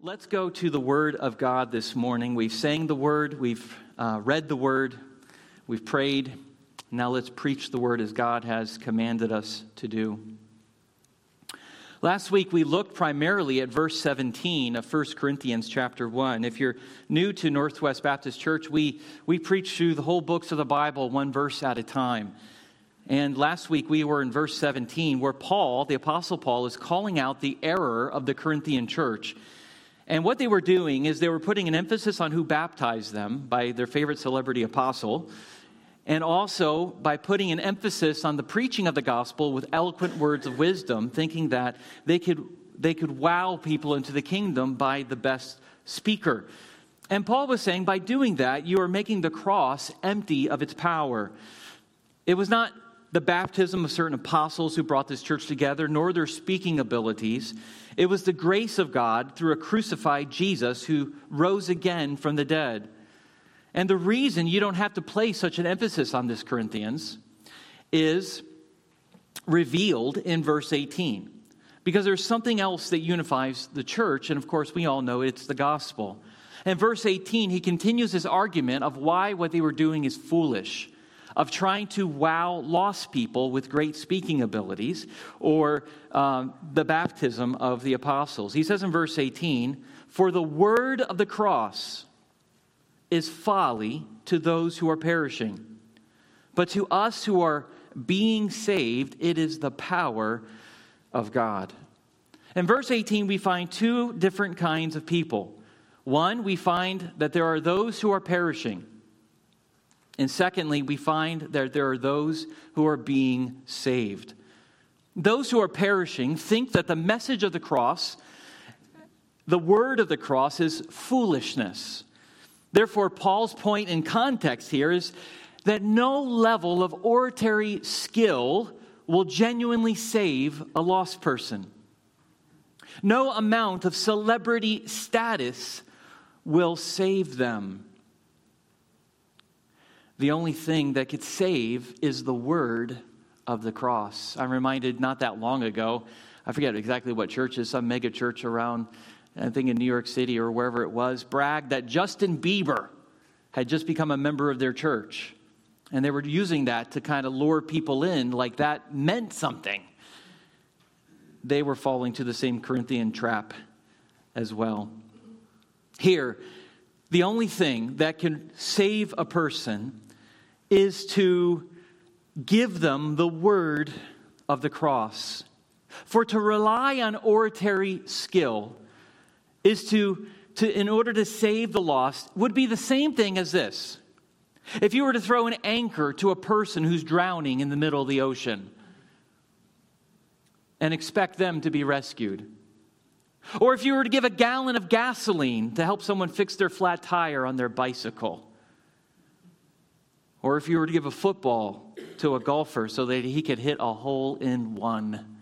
Let's go to the Word of God this morning. We've sang the Word, we've uh, read the Word, we've prayed. Now let's preach the Word as God has commanded us to do. Last week we looked primarily at verse 17 of 1 Corinthians chapter 1. If you're new to Northwest Baptist Church, we, we preach through the whole books of the Bible one verse at a time. And last week we were in verse 17 where Paul, the Apostle Paul, is calling out the error of the Corinthian church and what they were doing is they were putting an emphasis on who baptized them by their favorite celebrity apostle, and also by putting an emphasis on the preaching of the gospel with eloquent words of wisdom, thinking that they could, they could wow people into the kingdom by the best speaker. And Paul was saying, by doing that, you are making the cross empty of its power. It was not the baptism of certain apostles who brought this church together, nor their speaking abilities. It was the grace of God through a crucified Jesus who rose again from the dead. And the reason you don't have to place such an emphasis on this, Corinthians, is revealed in verse 18. Because there's something else that unifies the church, and of course, we all know it's the gospel. In verse 18, he continues his argument of why what they were doing is foolish of trying to wow lost people with great speaking abilities or um, the baptism of the apostles. He says in verse 18, For the word of the cross is folly to those who are perishing, but to us who are being saved, it is the power of God. In verse 18, we find two different kinds of people. One, we find that there are those who are perishing. And secondly, we find that there are those who are being saved. Those who are perishing think that the message of the cross, the word of the cross, is foolishness. Therefore, Paul's point in context here is that no level of oratory skill will genuinely save a lost person. No amount of celebrity status will save them the only thing that could save is the word of the cross. I'm reminded not that long ago, I forget exactly what church is, some mega church around, I think in New York City or wherever it was, bragged that Justin Bieber had just become a member of their church. And they were using that to kind of lure people in, like that meant something. They were falling to the same Corinthian trap as well. Here, the only thing that can save a person is to give them the word of the cross. For to rely on oratory skill is to, to, in order to save the lost, would be the same thing as this. If you were to throw an anchor to a person who's drowning in the middle of the ocean and expect them to be rescued, or if you were to give a gallon of gasoline to help someone fix their flat tire on their bicycle, or if you were to give a football to a golfer so that he could hit a hole in one.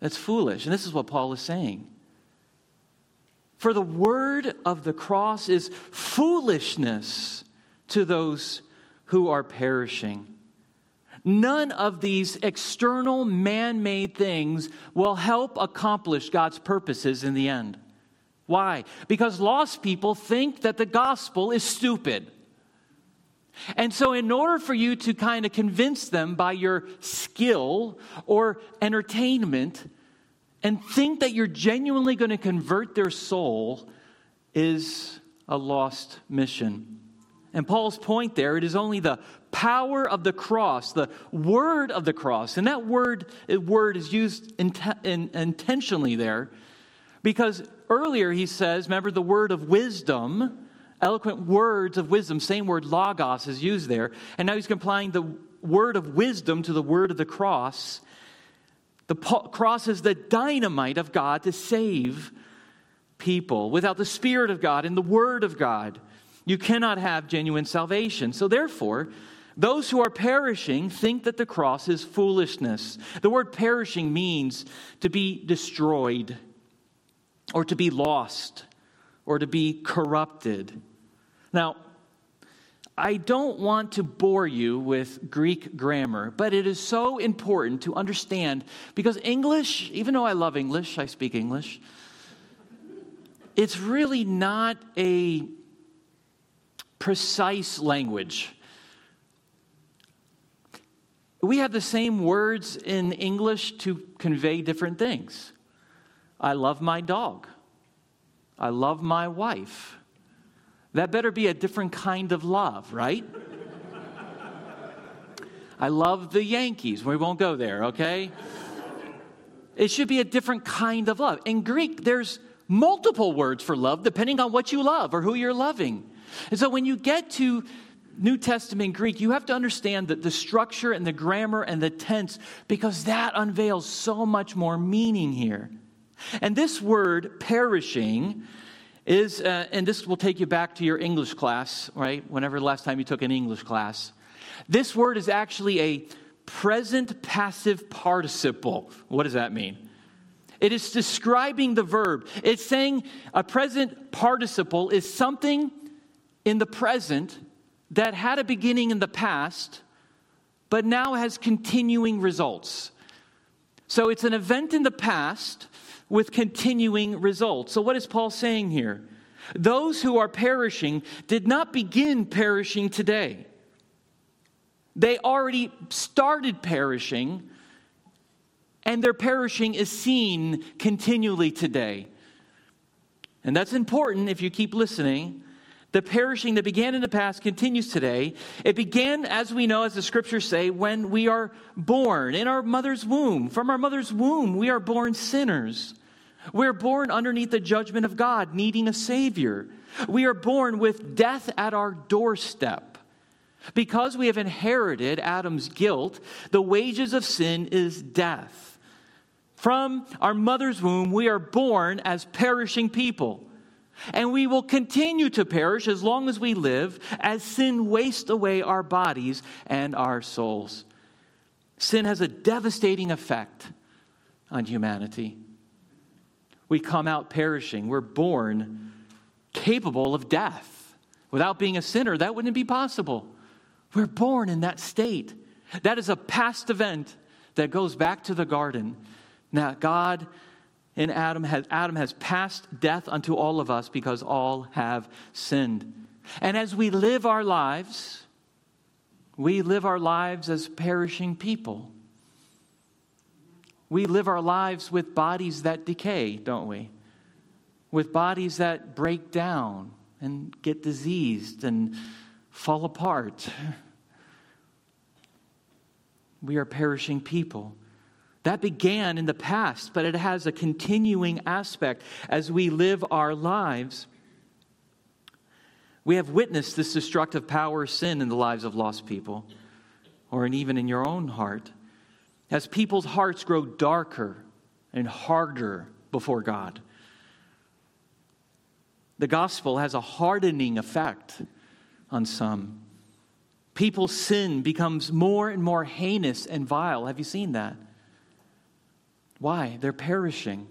That's foolish. And this is what Paul is saying. For the word of the cross is foolishness to those who are perishing. None of these external man made things will help accomplish God's purposes in the end. Why? Because lost people think that the gospel is stupid. And so, in order for you to kind of convince them by your skill or entertainment and think that you're genuinely going to convert their soul is a lost mission. And Paul's point there, it is only the power of the cross, the word of the cross. And that word, word is used in, intentionally there because earlier he says, remember the word of wisdom eloquent words of wisdom. Same word, logos, is used there. And now he's applying the word of wisdom to the word of the cross. The cross is the dynamite of God to save people. Without the Spirit of God and the Word of God, you cannot have genuine salvation. So, therefore, those who are perishing think that the cross is foolishness. The word perishing means to be destroyed, or to be lost, or to be corrupted. Now, I don't want to bore you with Greek grammar, but it is so important to understand because English, even though I love English, I speak English, it's really not a precise language. We have the same words in English to convey different things. I love my dog. I love my wife. That better be a different kind of love, right? I love the Yankees. We won't go there, okay? It should be a different kind of love. In Greek, there's multiple words for love depending on what you love or who you're loving. And so when you get to New Testament Greek, you have to understand that the structure and the grammar and the tense because that unveils so much more meaning here. And this word, perishing, is, uh, and this will take you back to your English class, right? Whenever the last time you took an English class. This word is actually a present passive participle. What does that mean? It is describing the verb. It's saying a present participle is something in the present that had a beginning in the past, but now has continuing results. So it's an event in the past with continuing results. So, what is Paul saying here? Those who are perishing did not begin perishing today. They already started perishing, and their perishing is seen continually today. And that's important if you keep listening. The perishing that began in the past continues today. It began, as we know, as the scriptures say, when we are born in our mother's womb. From our mother's womb, we are born sinners. We're born underneath the judgment of God, needing a Savior. We are born with death at our doorstep. Because we have inherited Adam's guilt, the wages of sin is death. From our mother's womb, we are born as perishing people. And we will continue to perish as long as we live, as sin wastes away our bodies and our souls. Sin has a devastating effect on humanity. We come out perishing. We're born capable of death. Without being a sinner, that wouldn't be possible. We're born in that state. That is a past event that goes back to the garden. Now, God in Adam has, Adam has passed death unto all of us because all have sinned. And as we live our lives, we live our lives as perishing people. We live our lives with bodies that decay, don't we? With bodies that break down and get diseased and fall apart. We are perishing people. That began in the past, but it has a continuing aspect as we live our lives. We have witnessed this destructive power of sin in the lives of lost people, or in, even in your own heart. As people's hearts grow darker and harder before God, the gospel has a hardening effect on some people's sin becomes more and more heinous and vile. Have you seen that? Why? They're perishing.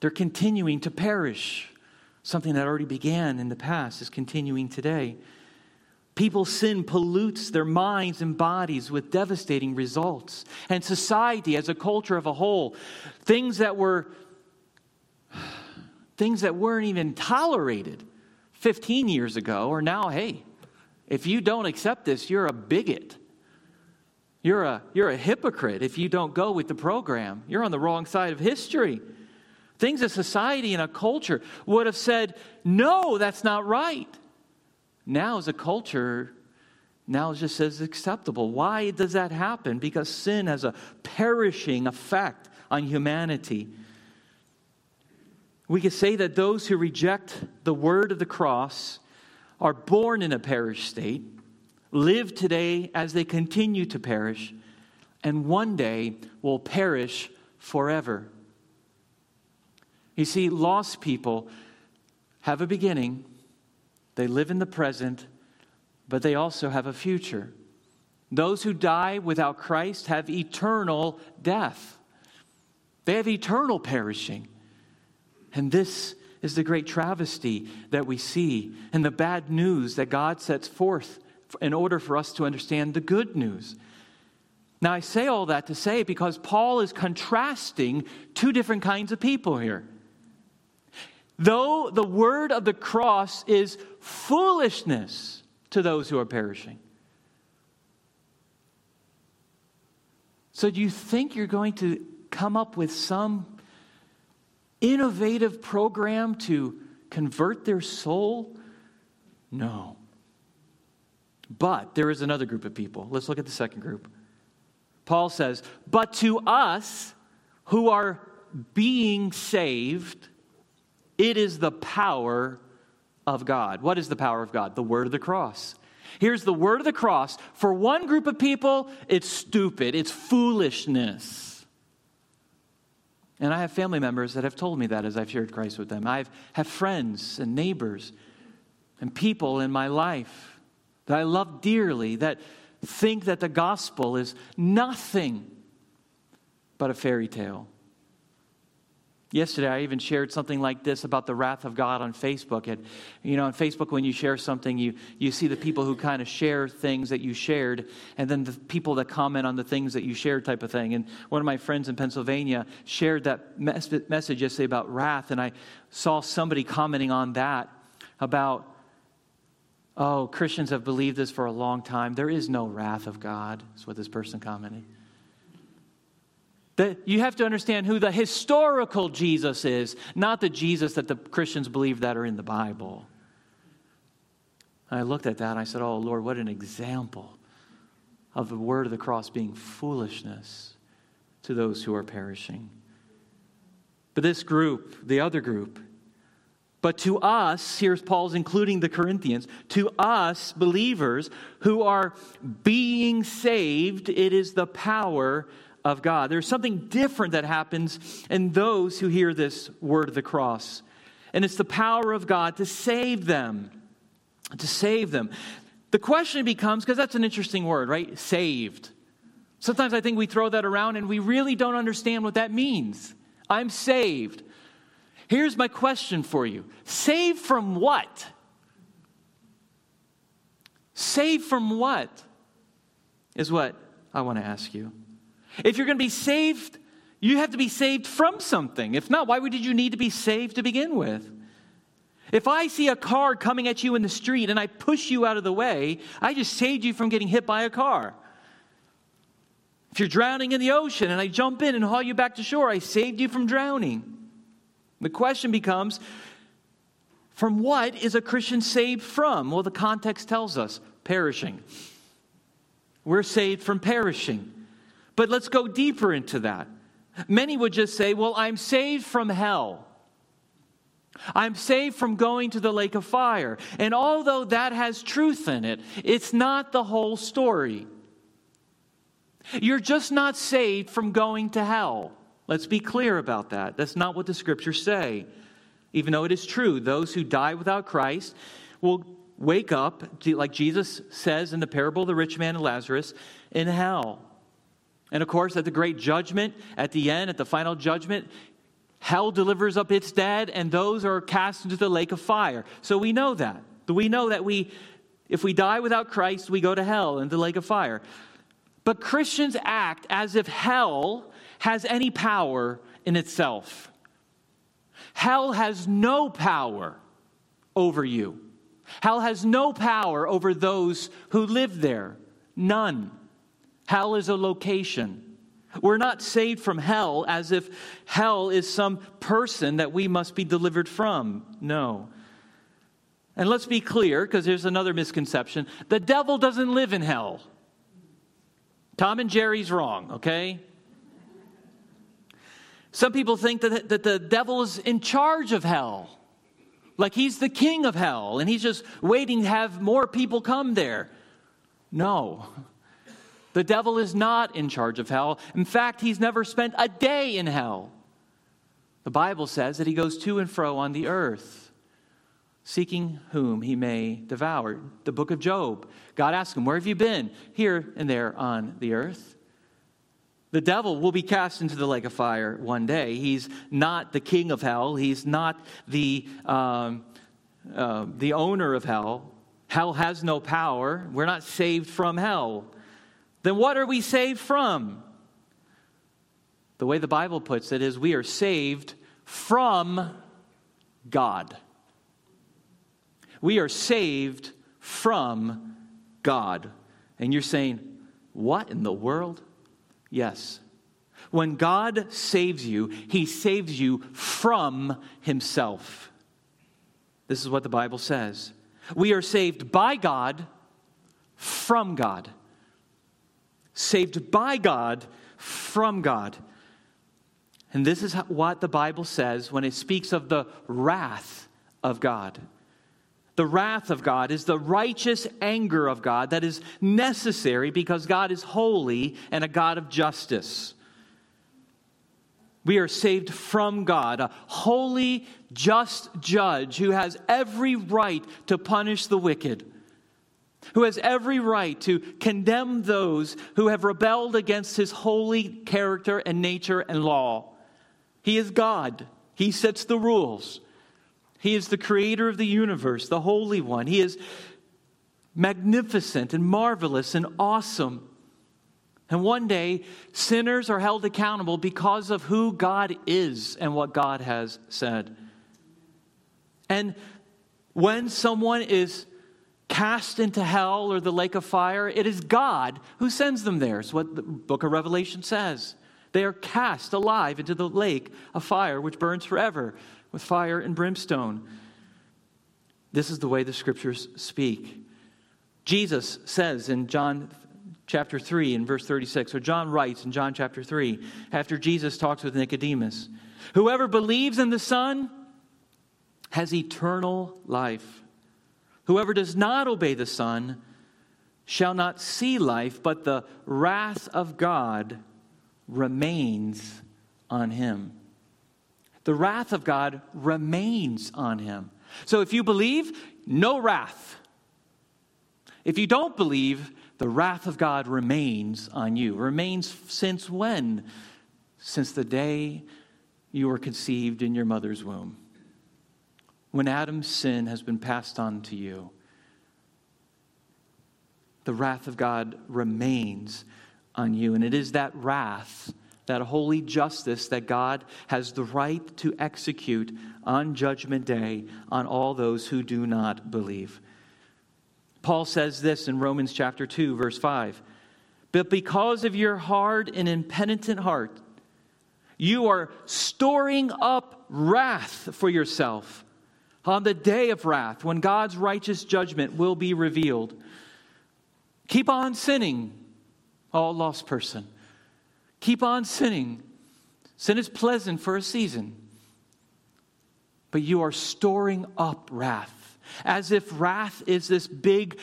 They're continuing to perish. Something that already began in the past is continuing today. People's sin pollutes their minds and bodies with devastating results. And society, as a culture of a whole, things that were things that weren't even tolerated 15 years ago are now, hey, if you don't accept this, you're a bigot. You're a, you're a hypocrite if you don't go with the program. You're on the wrong side of history. Things a society and a culture would have said, no, that's not right. Now, as a culture, now it just says acceptable. Why does that happen? Because sin has a perishing effect on humanity. We could say that those who reject the word of the cross are born in a perished state, live today as they continue to perish, and one day will perish forever. You see, lost people have a beginning, they live in the present, but they also have a future. Those who die without Christ have eternal death, they have eternal perishing. And this is the great travesty that we see and the bad news that God sets forth in order for us to understand the good news. Now, I say all that to say because Paul is contrasting two different kinds of people here. Though the word of the cross is foolishness to those who are perishing. So, do you think you're going to come up with some innovative program to convert their soul? No. But there is another group of people. Let's look at the second group. Paul says, But to us who are being saved, it is the power of God. What is the power of God? The word of the cross. Here's the word of the cross. For one group of people, it's stupid, it's foolishness. And I have family members that have told me that as I've shared Christ with them. I have friends and neighbors and people in my life that I love dearly that think that the gospel is nothing but a fairy tale. Yesterday, I even shared something like this about the wrath of God on Facebook. And, you know, on Facebook, when you share something, you, you see the people who kind of share things that you shared, and then the people that comment on the things that you shared, type of thing. And one of my friends in Pennsylvania shared that mes- message yesterday about wrath, and I saw somebody commenting on that about, oh, Christians have believed this for a long time. There is no wrath of God, is what this person commented. That you have to understand who the historical Jesus is, not the Jesus that the Christians believe that are in the Bible. I looked at that and I said, Oh, Lord, what an example of the word of the cross being foolishness to those who are perishing. But this group, the other group, but to us, here's Paul's including the Corinthians, to us believers who are being saved, it is the power of God. There's something different that happens in those who hear this word of the cross. And it's the power of God to save them. To save them. The question becomes because that's an interesting word, right? Saved. Sometimes I think we throw that around and we really don't understand what that means. I'm saved. Here's my question for you Saved from what? Saved from what? Is what I want to ask you. If you're going to be saved, you have to be saved from something. If not, why would you need to be saved to begin with? If I see a car coming at you in the street and I push you out of the way, I just saved you from getting hit by a car. If you're drowning in the ocean and I jump in and haul you back to shore, I saved you from drowning. The question becomes from what is a Christian saved from? Well, the context tells us perishing. We're saved from perishing. But let's go deeper into that. Many would just say, Well, I'm saved from hell. I'm saved from going to the lake of fire. And although that has truth in it, it's not the whole story. You're just not saved from going to hell. Let's be clear about that. That's not what the scriptures say. Even though it is true, those who die without Christ will wake up, like Jesus says in the parable of the rich man and Lazarus, in hell. And of course, at the great judgment, at the end, at the final judgment, hell delivers up its dead, and those are cast into the lake of fire. So we know that. We know that we, if we die without Christ, we go to hell in the lake of fire. But Christians act as if hell has any power in itself. Hell has no power over you. Hell has no power over those who live there. None. Hell is a location. We're not saved from hell as if hell is some person that we must be delivered from. No. And let's be clear, because there's another misconception the devil doesn't live in hell. Tom and Jerry's wrong, okay? Some people think that, that the devil is in charge of hell, like he's the king of hell, and he's just waiting to have more people come there. No. The devil is not in charge of hell. In fact, he's never spent a day in hell. The Bible says that he goes to and fro on the earth, seeking whom he may devour. The book of Job, God asks him, Where have you been? Here and there on the earth. The devil will be cast into the lake of fire one day. He's not the king of hell, he's not the, um, uh, the owner of hell. Hell has no power. We're not saved from hell then what are we saved from? The way the Bible puts it is we are saved from God. We are saved from God. And you're saying, what in the world? Yes. When God saves you, he saves you from himself. This is what the Bible says. We are saved by God from God. Saved by God from God. And this is what the Bible says when it speaks of the wrath of God. The wrath of God is the righteous anger of God that is necessary because God is holy and a God of justice. We are saved from God, a holy, just judge who has every right to punish the wicked, who has every right to condemn those who have rebelled against his holy character and nature and law. He is God, He sets the rules. He is the creator of the universe, the Holy One. He is magnificent and marvelous and awesome. And one day, sinners are held accountable because of who God is and what God has said. And when someone is cast into hell or the lake of fire, it is God who sends them there. It's what the book of Revelation says. They are cast alive into the lake of fire, which burns forever with fire and brimstone. This is the way the scriptures speak. Jesus says in John chapter 3 and verse 36, or John writes in John chapter 3, after Jesus talks with Nicodemus, Whoever believes in the Son has eternal life. Whoever does not obey the Son shall not see life, but the wrath of God remains on him. The wrath of God remains on him. So if you believe, no wrath. If you don't believe, the wrath of God remains on you. Remains since when? Since the day you were conceived in your mother's womb. When Adam's sin has been passed on to you, the wrath of God remains on you. And it is that wrath, that holy justice that God has the right to execute on Judgment Day on all those who do not believe. Paul says this in Romans chapter 2, verse 5. But because of your hard and impenitent heart, you are storing up wrath for yourself on the day of wrath when God's righteous judgment will be revealed. Keep on sinning, all lost person. Keep on sinning. Sin is pleasant for a season, but you are storing up wrath as if wrath is this big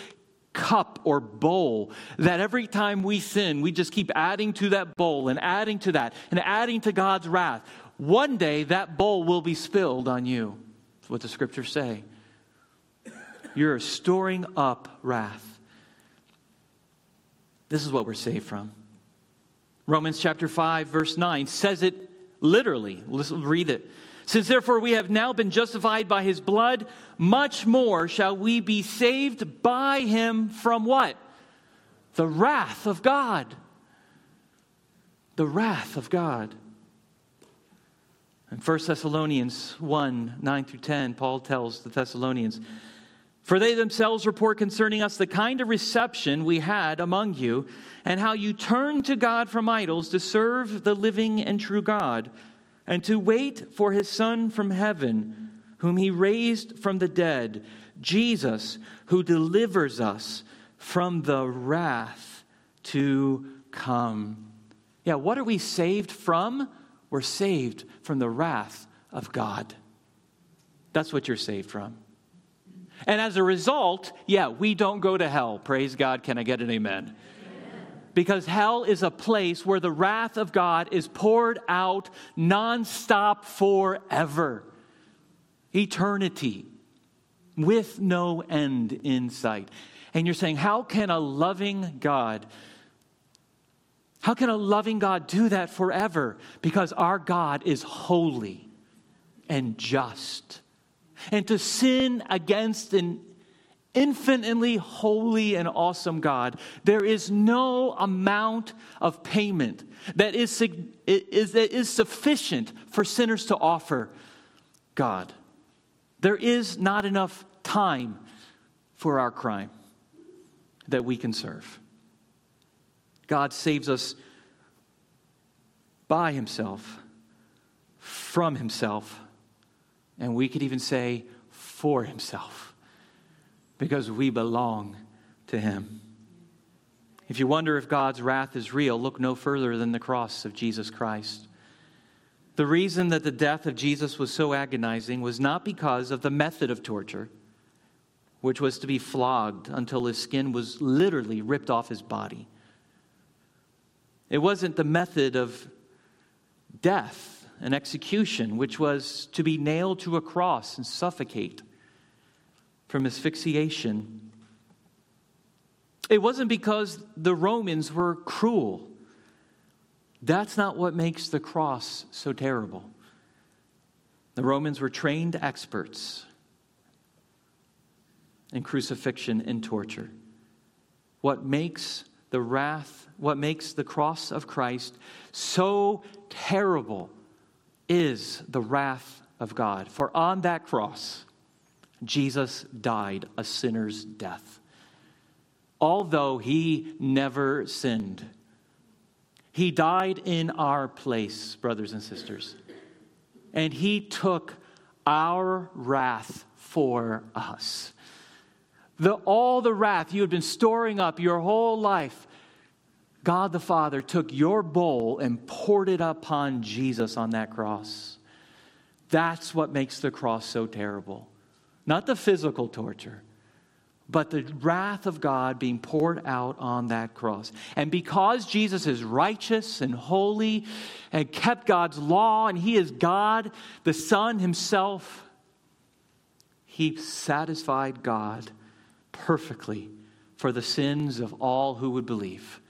cup or bowl that every time we sin, we just keep adding to that bowl and adding to that and adding to God's wrath. One day that bowl will be spilled on you. That's what the scriptures say. You're storing up wrath. This is what we're saved from. Romans chapter 5, verse 9 says it literally. Let's read it. Since therefore we have now been justified by his blood, much more shall we be saved by him from what? The wrath of God. The wrath of God. In 1 Thessalonians 1 9 through 10, Paul tells the Thessalonians, For they themselves report concerning us the kind of reception we had among you, and how you turned to God from idols to serve the living and true God and to wait for his Son from heaven, whom he raised from the dead, Jesus, who delivers us from the wrath to come. Yeah, what are we saved from? We're saved from the wrath of God. That's what you're saved from. And as a result, yeah, we don't go to hell. Praise God. Can I get an amen? because hell is a place where the wrath of God is poured out nonstop forever. Eternity with no end in sight. And you're saying, how can a loving God, how can a loving God do that forever? Because our God is holy and just. And to sin against an infinitely holy and awesome God, there is no amount of payment that is, is, that is sufficient for sinners to offer God. There is not enough time for our crime that we can serve. God saves us by himself, from himself, and we could even say for himself, because we belong to him. If you wonder if God's wrath is real, look no further than the cross of Jesus Christ. The reason that the death of Jesus was so agonizing was not because of the method of torture, which was to be flogged until his skin was literally ripped off his body. It wasn't the method of death and execution, which was to be nailed to a cross and suffocate from asphyxiation. It wasn't because the Romans were cruel. That's not what makes the cross so terrible. The Romans were trained experts in crucifixion and torture. What makes the wrath, what makes the cross of Christ so terrible is the wrath of God. For on that cross, Jesus died a sinner's death. Although he never sinned, he died in our place, brothers and sisters. And he took our wrath for us. The, all the wrath you had been storing up your whole life, God the Father took your bowl and poured it upon Jesus on that cross. That's what makes the cross so terrible. Not the physical torture, but the wrath of God being poured out on that cross. And because Jesus is righteous and holy and kept God's law, and He is God, the Son Himself, He satisfied God perfectly for the sins of all who would believe.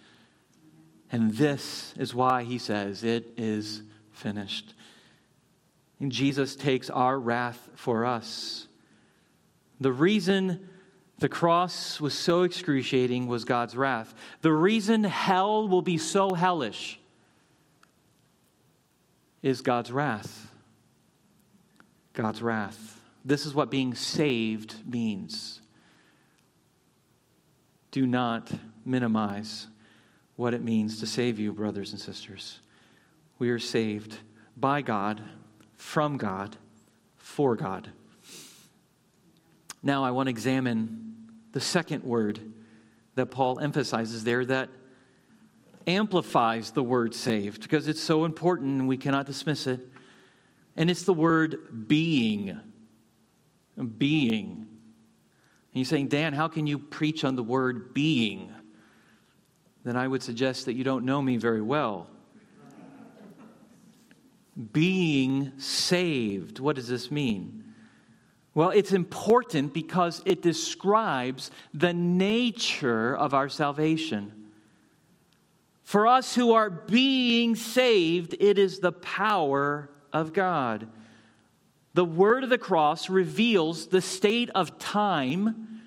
And this is why He says, It is finished. And Jesus takes our wrath for us. The reason the cross was so excruciating was God's wrath. The reason hell will be so hellish is God's wrath. God's wrath. This is what being saved means. Do not minimize what it means to save you, brothers and sisters. We are saved by God, from God, for God. Now, I want to examine the second word that Paul emphasizes there that amplifies the word saved because it's so important and we cannot dismiss it. And it's the word being. Being. And you're saying, Dan, how can you preach on the word being? Then I would suggest that you don't know me very well. Being saved. What does this mean? Well, it's important because it describes the nature of our salvation. For us who are being saved, it is the power of God. The word of the cross reveals the state of time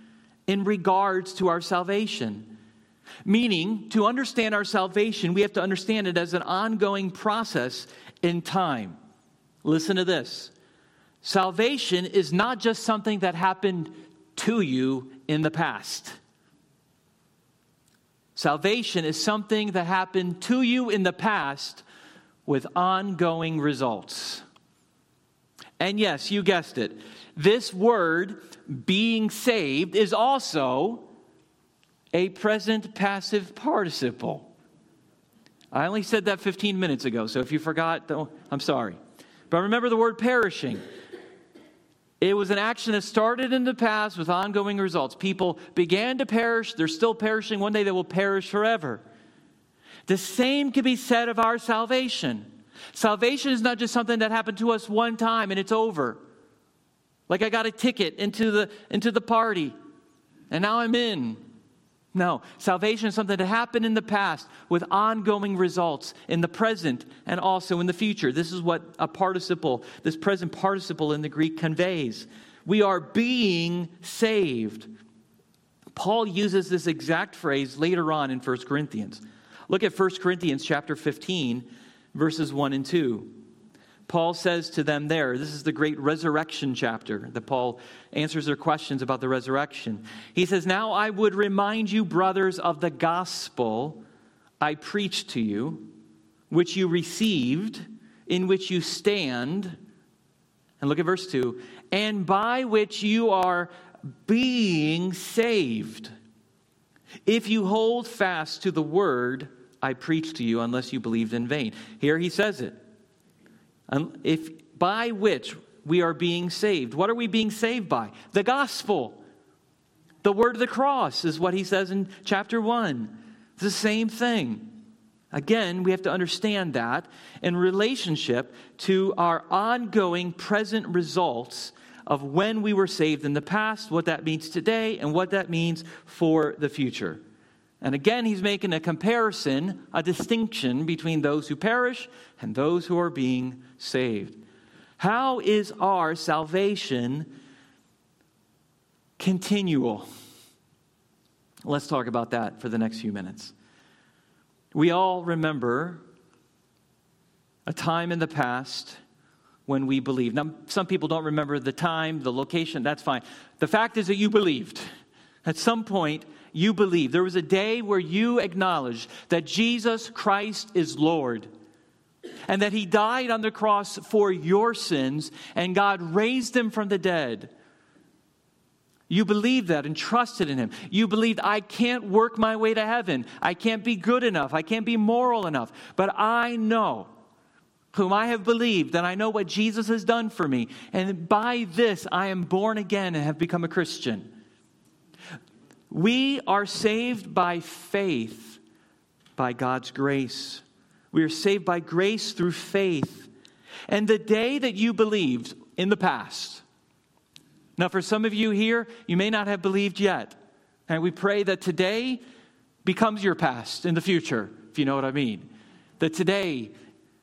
in regards to our salvation. Meaning, to understand our salvation, we have to understand it as an ongoing process in time. Listen to this Salvation is not just something that happened to you in the past. Salvation is something that happened to you in the past with ongoing results. And yes, you guessed it. This word, being saved, is also a present passive participle. I only said that 15 minutes ago, so if you forgot, I'm sorry. But remember the word perishing. It was an action that started in the past with ongoing results. People began to perish, they're still perishing. One day they will perish forever. The same can be said of our salvation. Salvation is not just something that happened to us one time and it's over. Like I got a ticket into the, into the party and now I'm in. No, salvation is something that happened in the past with ongoing results in the present and also in the future. This is what a participle, this present participle in the Greek conveys. We are being saved. Paul uses this exact phrase later on in 1 Corinthians. Look at 1 Corinthians chapter 15 verses 1 and 2. Paul says to them there, this is the great resurrection chapter that Paul answers their questions about the resurrection. He says, Now I would remind you, brothers, of the gospel I preached to you, which you received, in which you stand. And look at verse 2 and by which you are being saved. If you hold fast to the word I preached to you, unless you believed in vain. Here he says it. If by which we are being saved. What are we being saved by? The gospel. The word of the cross is what he says in chapter 1. It's the same thing. Again, we have to understand that in relationship to our ongoing present results of when we were saved in the past, what that means today, and what that means for the future. And again, he's making a comparison, a distinction between those who perish and those who are being saved. How is our salvation continual? Let's talk about that for the next few minutes. We all remember a time in the past when we believed. Now, some people don't remember the time, the location, that's fine. The fact is that you believed. At some point, you believed. There was a day where you acknowledged that Jesus Christ is Lord and that he died on the cross for your sins and God raised him from the dead. You believed that and trusted in him. You believed, I can't work my way to heaven. I can't be good enough. I can't be moral enough. But I know whom I have believed, and I know what Jesus has done for me. And by this, I am born again and have become a Christian. We are saved by faith, by God's grace. We are saved by grace through faith. And the day that you believed in the past, now for some of you here, you may not have believed yet. And we pray that today becomes your past in the future, if you know what I mean. That today,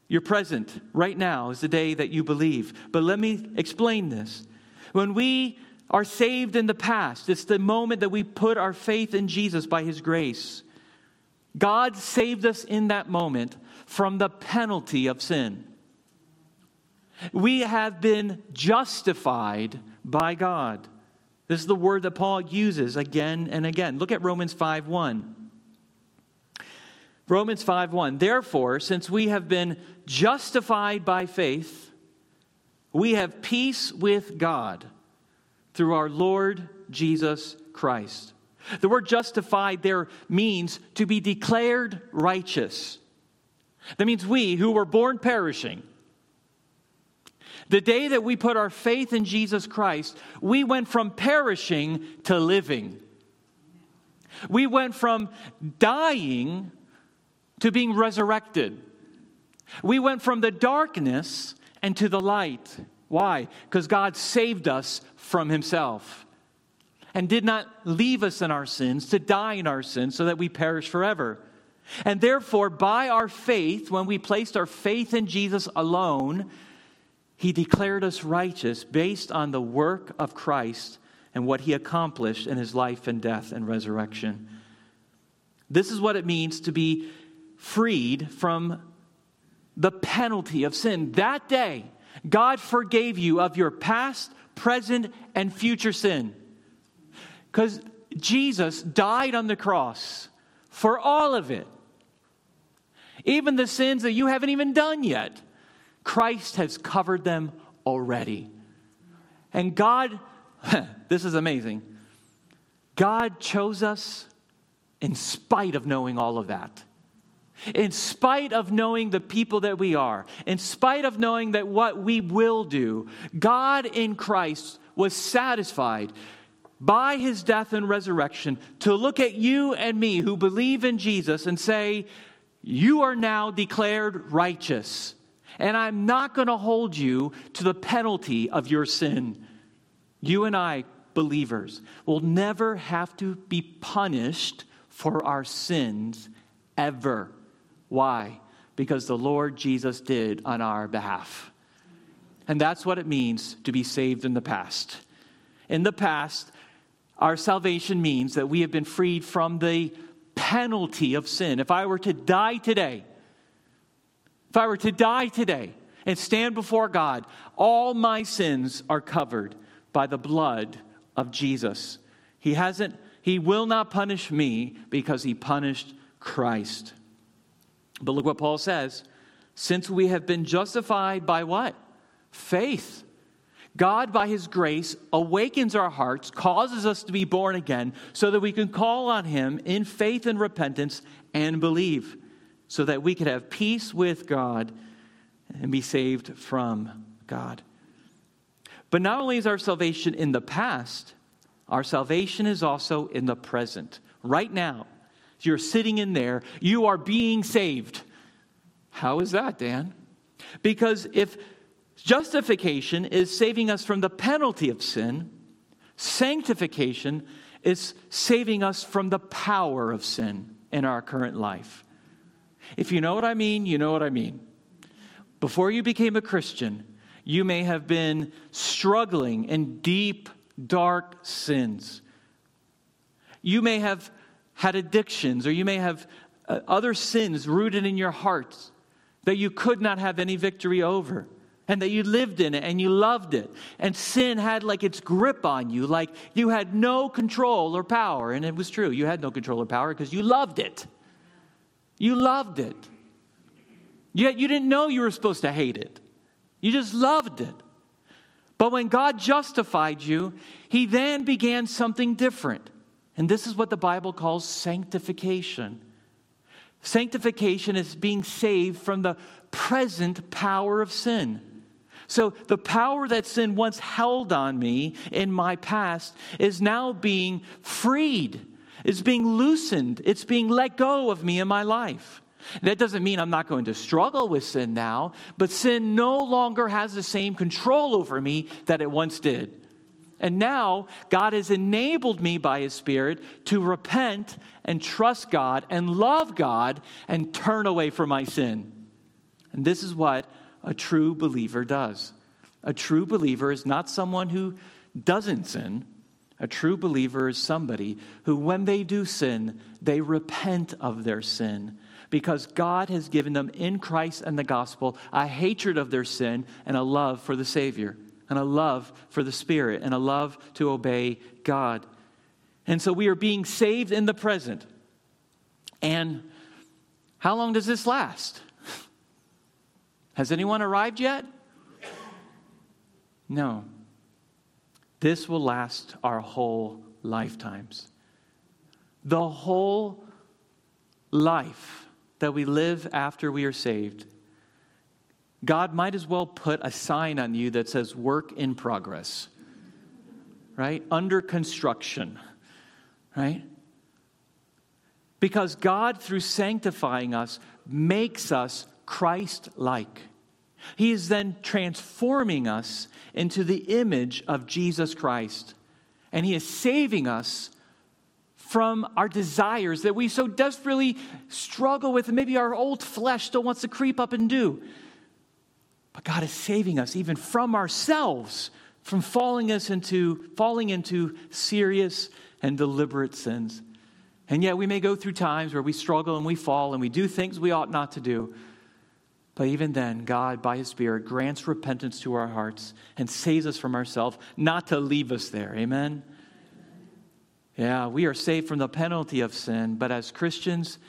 your present, right now, is the day that you believe. But let me explain this. When we are saved in the past. It's the moment that we put our faith in Jesus by His grace. God saved us in that moment from the penalty of sin. We have been justified by God. This is the word that Paul uses again and again. Look at Romans 5 1. Romans 5 1. Therefore, since we have been justified by faith, we have peace with God through our Lord Jesus Christ. The word justified there means to be declared righteous. That means we who were born perishing, the day that we put our faith in Jesus Christ, we went from perishing to living. We went from dying to being resurrected. We went from the darkness and to the light. Why? Because God saved us from himself and did not leave us in our sins to die in our sins so that we perish forever. And therefore, by our faith, when we placed our faith in Jesus alone, he declared us righteous based on the work of Christ and what he accomplished in his life and death and resurrection. This is what it means to be freed from the penalty of sin. That day, God forgave you of your past, present, and future sin. Because Jesus died on the cross for all of it. Even the sins that you haven't even done yet, Christ has covered them already. And God, this is amazing. God chose us in spite of knowing all of that in spite of knowing the people that we are, in spite of knowing that what we will do, God in Christ was satisfied by his death and resurrection to look at you and me who believe in Jesus and say, You are now declared righteous, and I'm not going to hold you to the penalty of your sin. You and I, believers, will never have to be punished for our sins ever. Why? Because the Lord Jesus did on our behalf. And that's what it means to be saved in the past. In the past, our salvation means that we have been freed from the penalty of sin. If I were to die today, if I were to die today, and stand before God, all my sins are covered by the blood of Jesus. He hasn't he will not punish me because he punished Christ. But look what Paul says. Since we have been justified by what? Faith. God, by his grace, awakens our hearts, causes us to be born again, so that we can call on him in faith and repentance and believe, so that we could have peace with God and be saved from God. But not only is our salvation in the past, our salvation is also in the present. Right now, you're sitting in there, you are being saved. How is that, Dan? Because if justification is saving us from the penalty of sin, sanctification is saving us from the power of sin in our current life. If you know what I mean, you know what I mean. Before you became a Christian, you may have been struggling in deep, dark sins. You may have had addictions, or you may have uh, other sins rooted in your hearts that you could not have any victory over and that you lived in it and you loved it. And sin had like its grip on you, like you had no control or power. And it was true. You had no control or power because you loved it. You loved it. Yet you didn't know you were supposed to hate it. You just loved it. But when God justified you, He then began something different. And this is what the Bible calls sanctification. Sanctification is being saved from the present power of sin. So, the power that sin once held on me in my past is now being freed, it's being loosened, it's being let go of me in my life. That doesn't mean I'm not going to struggle with sin now, but sin no longer has the same control over me that it once did. And now God has enabled me by His Spirit to repent and trust God and love God and turn away from my sin. And this is what a true believer does. A true believer is not someone who doesn't sin. A true believer is somebody who, when they do sin, they repent of their sin because God has given them in Christ and the gospel a hatred of their sin and a love for the Savior, and a love for the Spirit, and a love to obey God. And so we are being saved in the present. And how long does this last? Has anyone arrived yet? No. This will last our whole lifetimes. The whole life that we live after we are saved, God might as well put a sign on you that says work in progress, right? Under construction, right? Because God, through sanctifying us, makes us Christ like. He is then transforming us into the image of Jesus Christ. And He is saving us from our desires that we so desperately struggle with, and maybe our old flesh still wants to creep up and do. But God is saving us even from ourselves, from falling us into falling into serious and deliberate sins. And yet we may go through times where we struggle and we fall and we do things we ought not to do. But even then, God, by His Spirit, grants repentance to our hearts and saves us from ourselves, not to leave us there. Amen? Yeah, we are saved from the penalty of sin, but as Christians,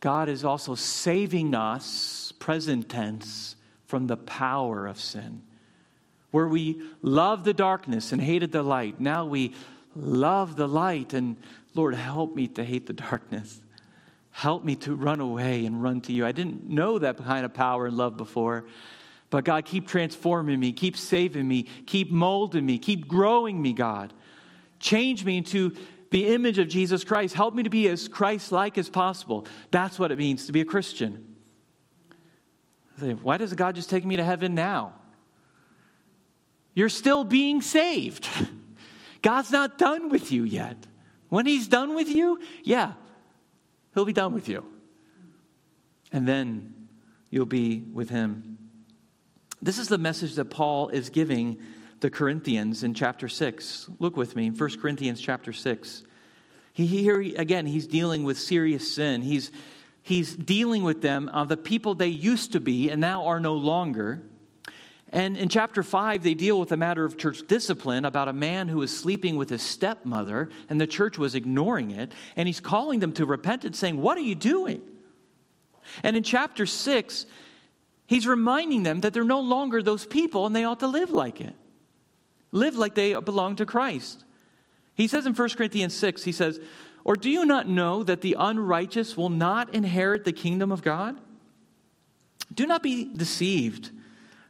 God is also saving us, present tense, from the power of sin. Where we loved the darkness and hated the light, now we love the light, and Lord, help me to hate the darkness. Help me to run away and run to you. I didn't know that kind of power and love before. But God, keep transforming me, keep saving me, keep molding me, keep growing me, God. Change me into the image of Jesus Christ. Help me to be as Christ like as possible. That's what it means to be a Christian. Why does God just take me to heaven now? You're still being saved. God's not done with you yet. When He's done with you, yeah, He'll be done with you. And then you'll be with Him. This is the message that Paul is giving the Corinthians in chapter 6. Look with me, 1 Corinthians chapter 6. He, here, again, he's dealing with serious sin. He's, he's dealing with them of the people they used to be and now are no longer. And in chapter 5, they deal with a matter of church discipline about a man who was sleeping with his stepmother, and the church was ignoring it. And he's calling them to repentance, saying, What are you doing? And in chapter 6, he's reminding them that they're no longer those people and they ought to live like it. Live like they belong to Christ. He says in 1 Corinthians 6, he says, Or do you not know that the unrighteous will not inherit the kingdom of God? Do not be deceived.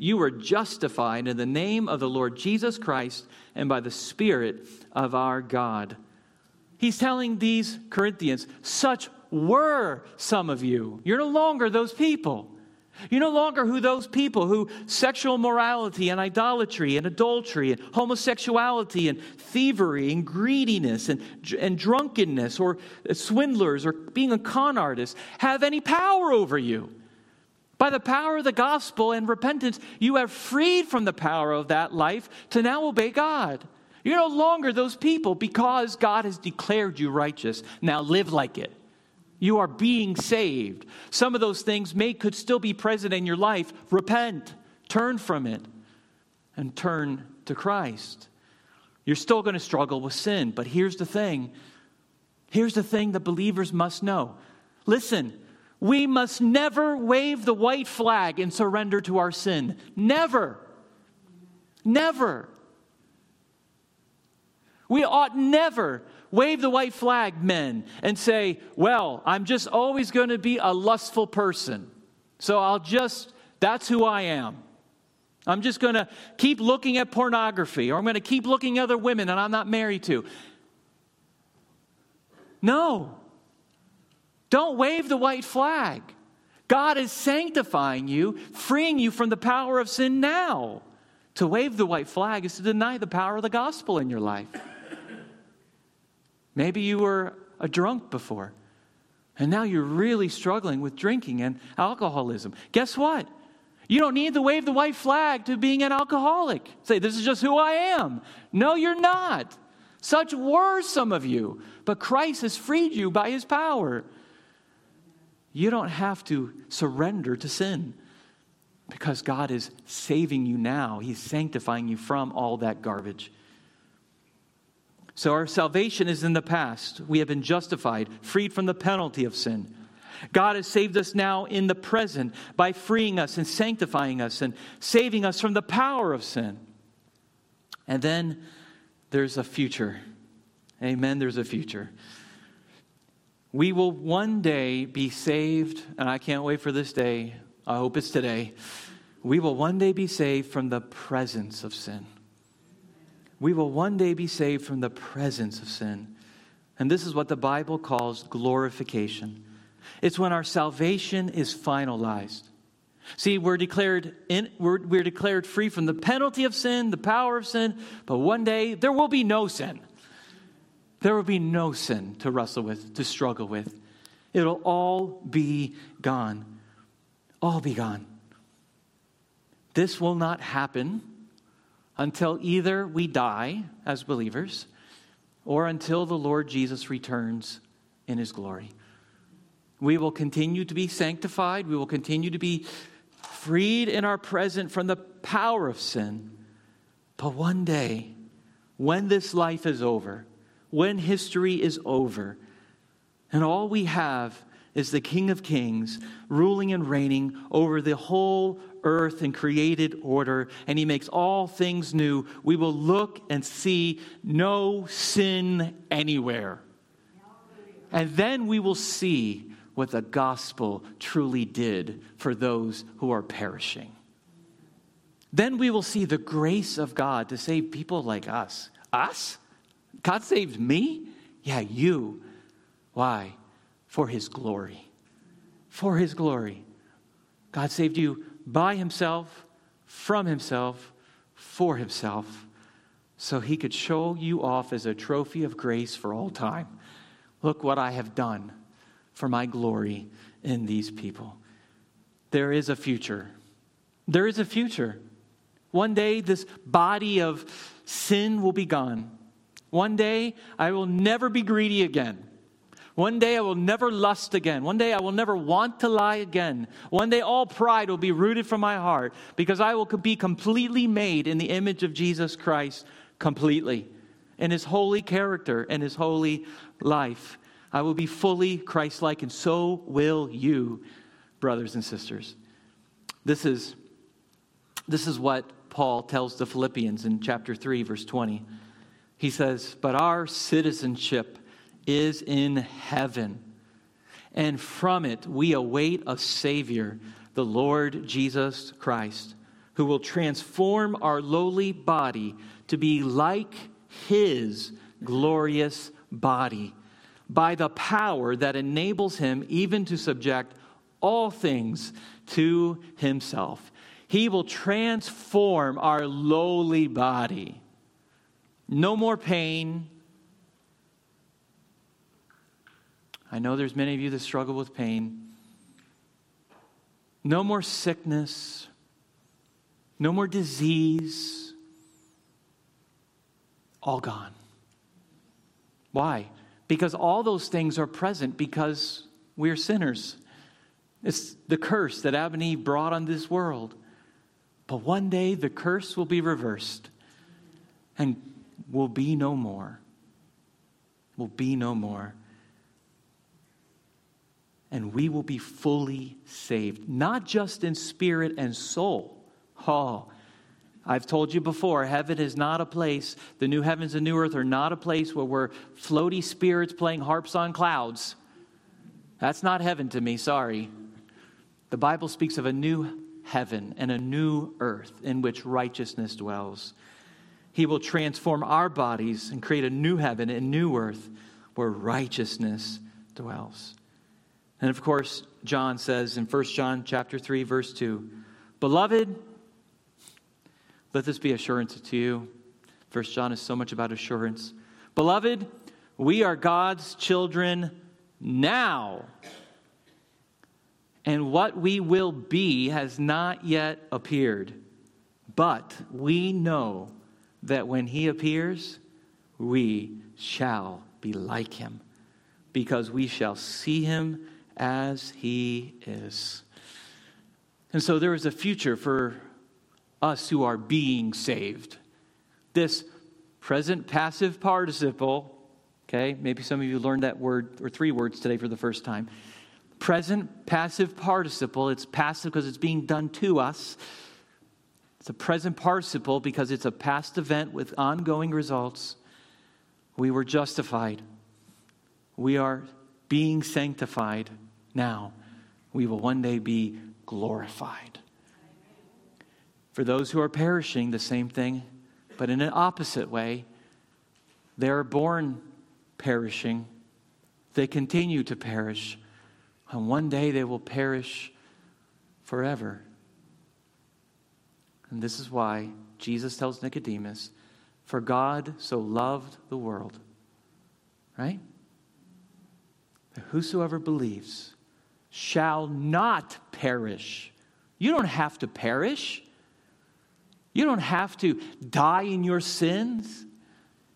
you were justified in the name of the Lord Jesus Christ and by the Spirit of our God. He's telling these Corinthians, such were some of you. You're no longer those people. You're no longer who those people who sexual morality and idolatry and adultery and homosexuality and thievery and greediness and, and drunkenness or swindlers or being a con artist have any power over you. By the power of the gospel and repentance, you have freed from the power of that life to now obey God. You're no longer those people because God has declared you righteous. Now live like it. You are being saved. Some of those things may could still be present in your life. Repent, turn from it, and turn to Christ. You're still going to struggle with sin, but here's the thing. Here's the thing that believers must know. Listen, we must never wave the white flag and surrender to our sin. Never. Never. We ought never wave the white flag, men, and say, Well, I'm just always going to be a lustful person. So I'll just, that's who I am. I'm just going to keep looking at pornography, or I'm going to keep looking at other women that I'm not married to. No. Don't wave the white flag. God is sanctifying you, freeing you from the power of sin now. To wave the white flag is to deny the power of the gospel in your life. Maybe you were a drunk before, and now you're really struggling with drinking and alcoholism. Guess what? You don't need to wave the white flag to being an alcoholic. Say, this is just who I am. No, you're not. Such were some of you, but Christ has freed you by his power. You don't have to surrender to sin because God is saving you now. He's sanctifying you from all that garbage. So our salvation is in the past. We have been justified, freed from the penalty of sin. God has saved us now in the present by freeing us and sanctifying us and saving us from the power of sin. And then there's a future. Amen. There's a future. We will one day be saved, and I can't wait for this day. I hope it's today. We will one day be saved from the presence of sin we will one day be saved from the presence of sin. And this is what the Bible calls glorification. It's when our salvation is finalized. See, we're declared, in, we're, we're declared free from the penalty of sin, the power of sin, but one day there will be no sin. There will be no sin to wrestle with, to struggle with. It'll all be gone. All be gone. This will not happen until either we die as believers or until the Lord Jesus returns in his glory. We will continue to be sanctified, we will continue to be freed in our present from the power of sin. But one day, when this life is over, when history is over, and all we have is the King of Kings ruling and reigning over the whole earth and created order, and he makes all things new, we will look and see no sin anywhere. And then we will see what the gospel truly did for those who are perishing. Then we will see the grace of God to save people like us. Us? God saved me? Yeah, you. Why? For his glory. For his glory. God saved you by himself from himself for himself so he could show you off as a trophy of grace for all time. Look what I have done for my glory in these people. There is a future. There is a future. One day, this body of sin will be gone. One day, I will never be greedy again. One day I will never lust again. One day I will never want to lie again. One day all pride will be rooted from my heart because I will be completely made in the image of Jesus Christ, completely, in his holy character and his holy life. I will be fully Christ like, and so will you, brothers and sisters. This is, this is what Paul tells the Philippians in chapter 3, verse 20. He says, But our citizenship is in heaven. And from it we await a Savior, the Lord Jesus Christ, who will transform our lowly body to be like His glorious body by the power that enables Him even to subject all things to Himself. He will transform our lowly body. No more pain, I know there's many of you that struggle with pain. No more sickness. No more disease. All gone. Why? Because all those things are present because we're sinners. It's the curse that Adam and Eve brought on this world. But one day the curse will be reversed and will be no more. Will be no more and we will be fully saved, not just in spirit and soul. Oh, I've told you before, heaven is not a place, the new heavens and new earth are not a place where we're floaty spirits playing harps on clouds. That's not heaven to me, sorry. The Bible speaks of a new heaven and a new earth in which righteousness dwells. He will transform our bodies and create a new heaven and new earth where righteousness dwells. And of course, John says in 1 John chapter 3 verse 2, "Beloved, let this be assurance to you." 1 John is so much about assurance. "Beloved, we are God's children now." And what we will be has not yet appeared. But we know that when he appears, we shall be like him, because we shall see him as he is. And so there is a future for us who are being saved. This present passive participle, okay, maybe some of you learned that word or three words today for the first time. Present passive participle, it's passive because it's being done to us. It's a present participle because it's a past event with ongoing results. We were justified. We are being sanctified now, we will one day be glorified. For those who are perishing, the same thing, but in an opposite way. They are born perishing, they continue to perish, and one day they will perish forever. And this is why Jesus tells Nicodemus, For God so loved the world, right? That whosoever believes shall not perish. You don't have to perish. You don't have to die in your sins.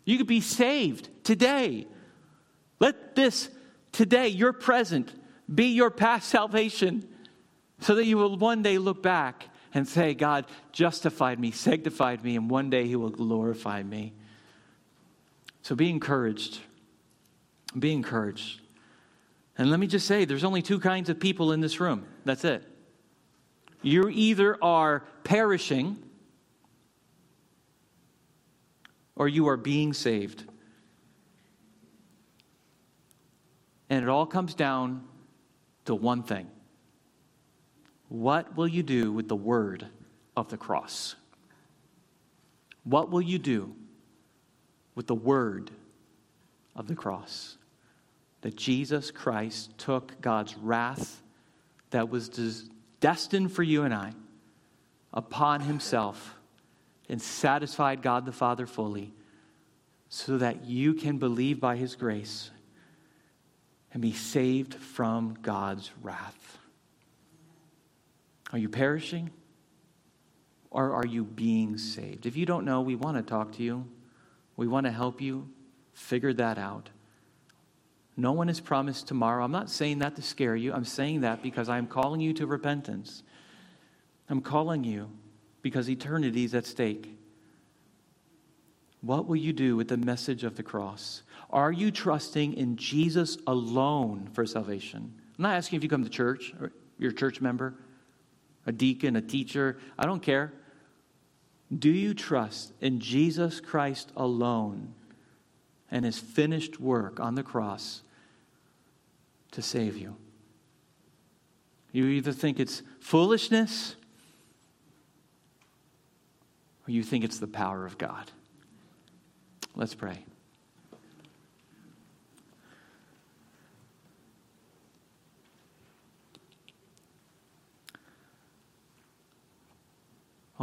You could be saved today. Let this today, your present, be your past salvation so that you will one day look back and say, God justified me, sanctified me, and one day he will glorify me. So be encouraged. Be encouraged. And let me just say, there's only two kinds of people in this room. That's it. You either are perishing or you are being saved. And it all comes down to one thing What will you do with the word of the cross? What will you do with the word of the cross? that Jesus Christ took God's wrath that was destined for you and I upon himself and satisfied God the Father fully so that you can believe by his grace and be saved from God's wrath. Are you perishing? Or are you being saved? If you don't know, we want to talk to you. We want to help you figure that out. No one is promised tomorrow. I'm not saying that to scare you. I'm saying that because I'm calling you to repentance. I'm calling you because eternity is at stake. What will you do with the message of the cross? Are you trusting in Jesus alone for salvation? I'm not asking if you come to church or you're a church member, a deacon, a teacher. I don't care. Do you trust in Jesus Christ alone and his finished work on the cross to save you? You either think it's foolishness or you think it's the power of God. Let's pray.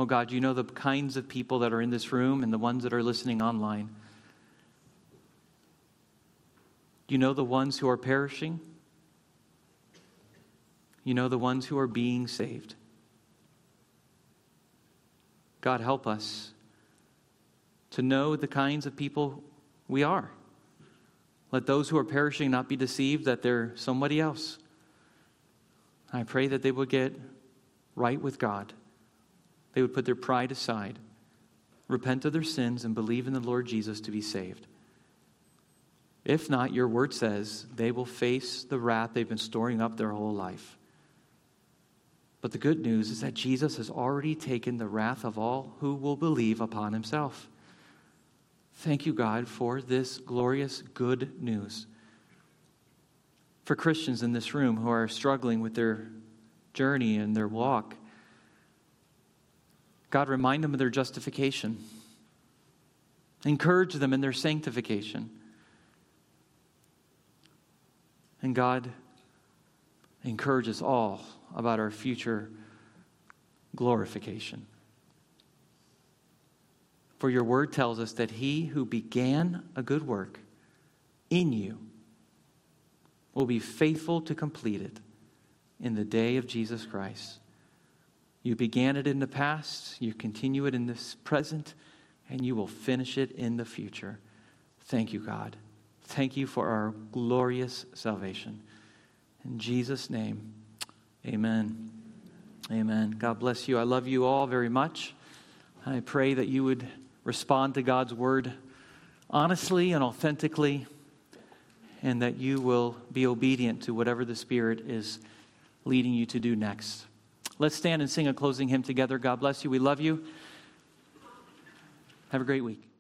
Oh God, you know the kinds of people that are in this room and the ones that are listening online. You know the ones who are perishing. You know the ones who are being saved. God, help us to know the kinds of people we are. Let those who are perishing not be deceived that they're somebody else. I pray that they will get right with God. They would put their pride aside, repent of their sins, and believe in the Lord Jesus to be saved. If not, your word says they will face the wrath they've been storing up their whole life. But the good news is that Jesus has already taken the wrath of all who will believe upon himself. Thank you, God, for this glorious good news. For Christians in this room who are struggling with their journey and their walk, God, remind them of their justification. Encourage them in their sanctification. And God encourages all about our future glorification. For your word tells us that he who began a good work in you will be faithful to complete it in the day of Jesus Christ. You began it in the past, you continue it in this present, and you will finish it in the future. Thank you, God. Thank you for our glorious salvation. In Jesus' name, amen. Amen. God bless you. I love you all very much. I pray that you would respond to God's word honestly and authentically, and that you will be obedient to whatever the Spirit is leading you to do next. Let's stand and sing a closing hymn together. God bless you. We love you. Have a great week.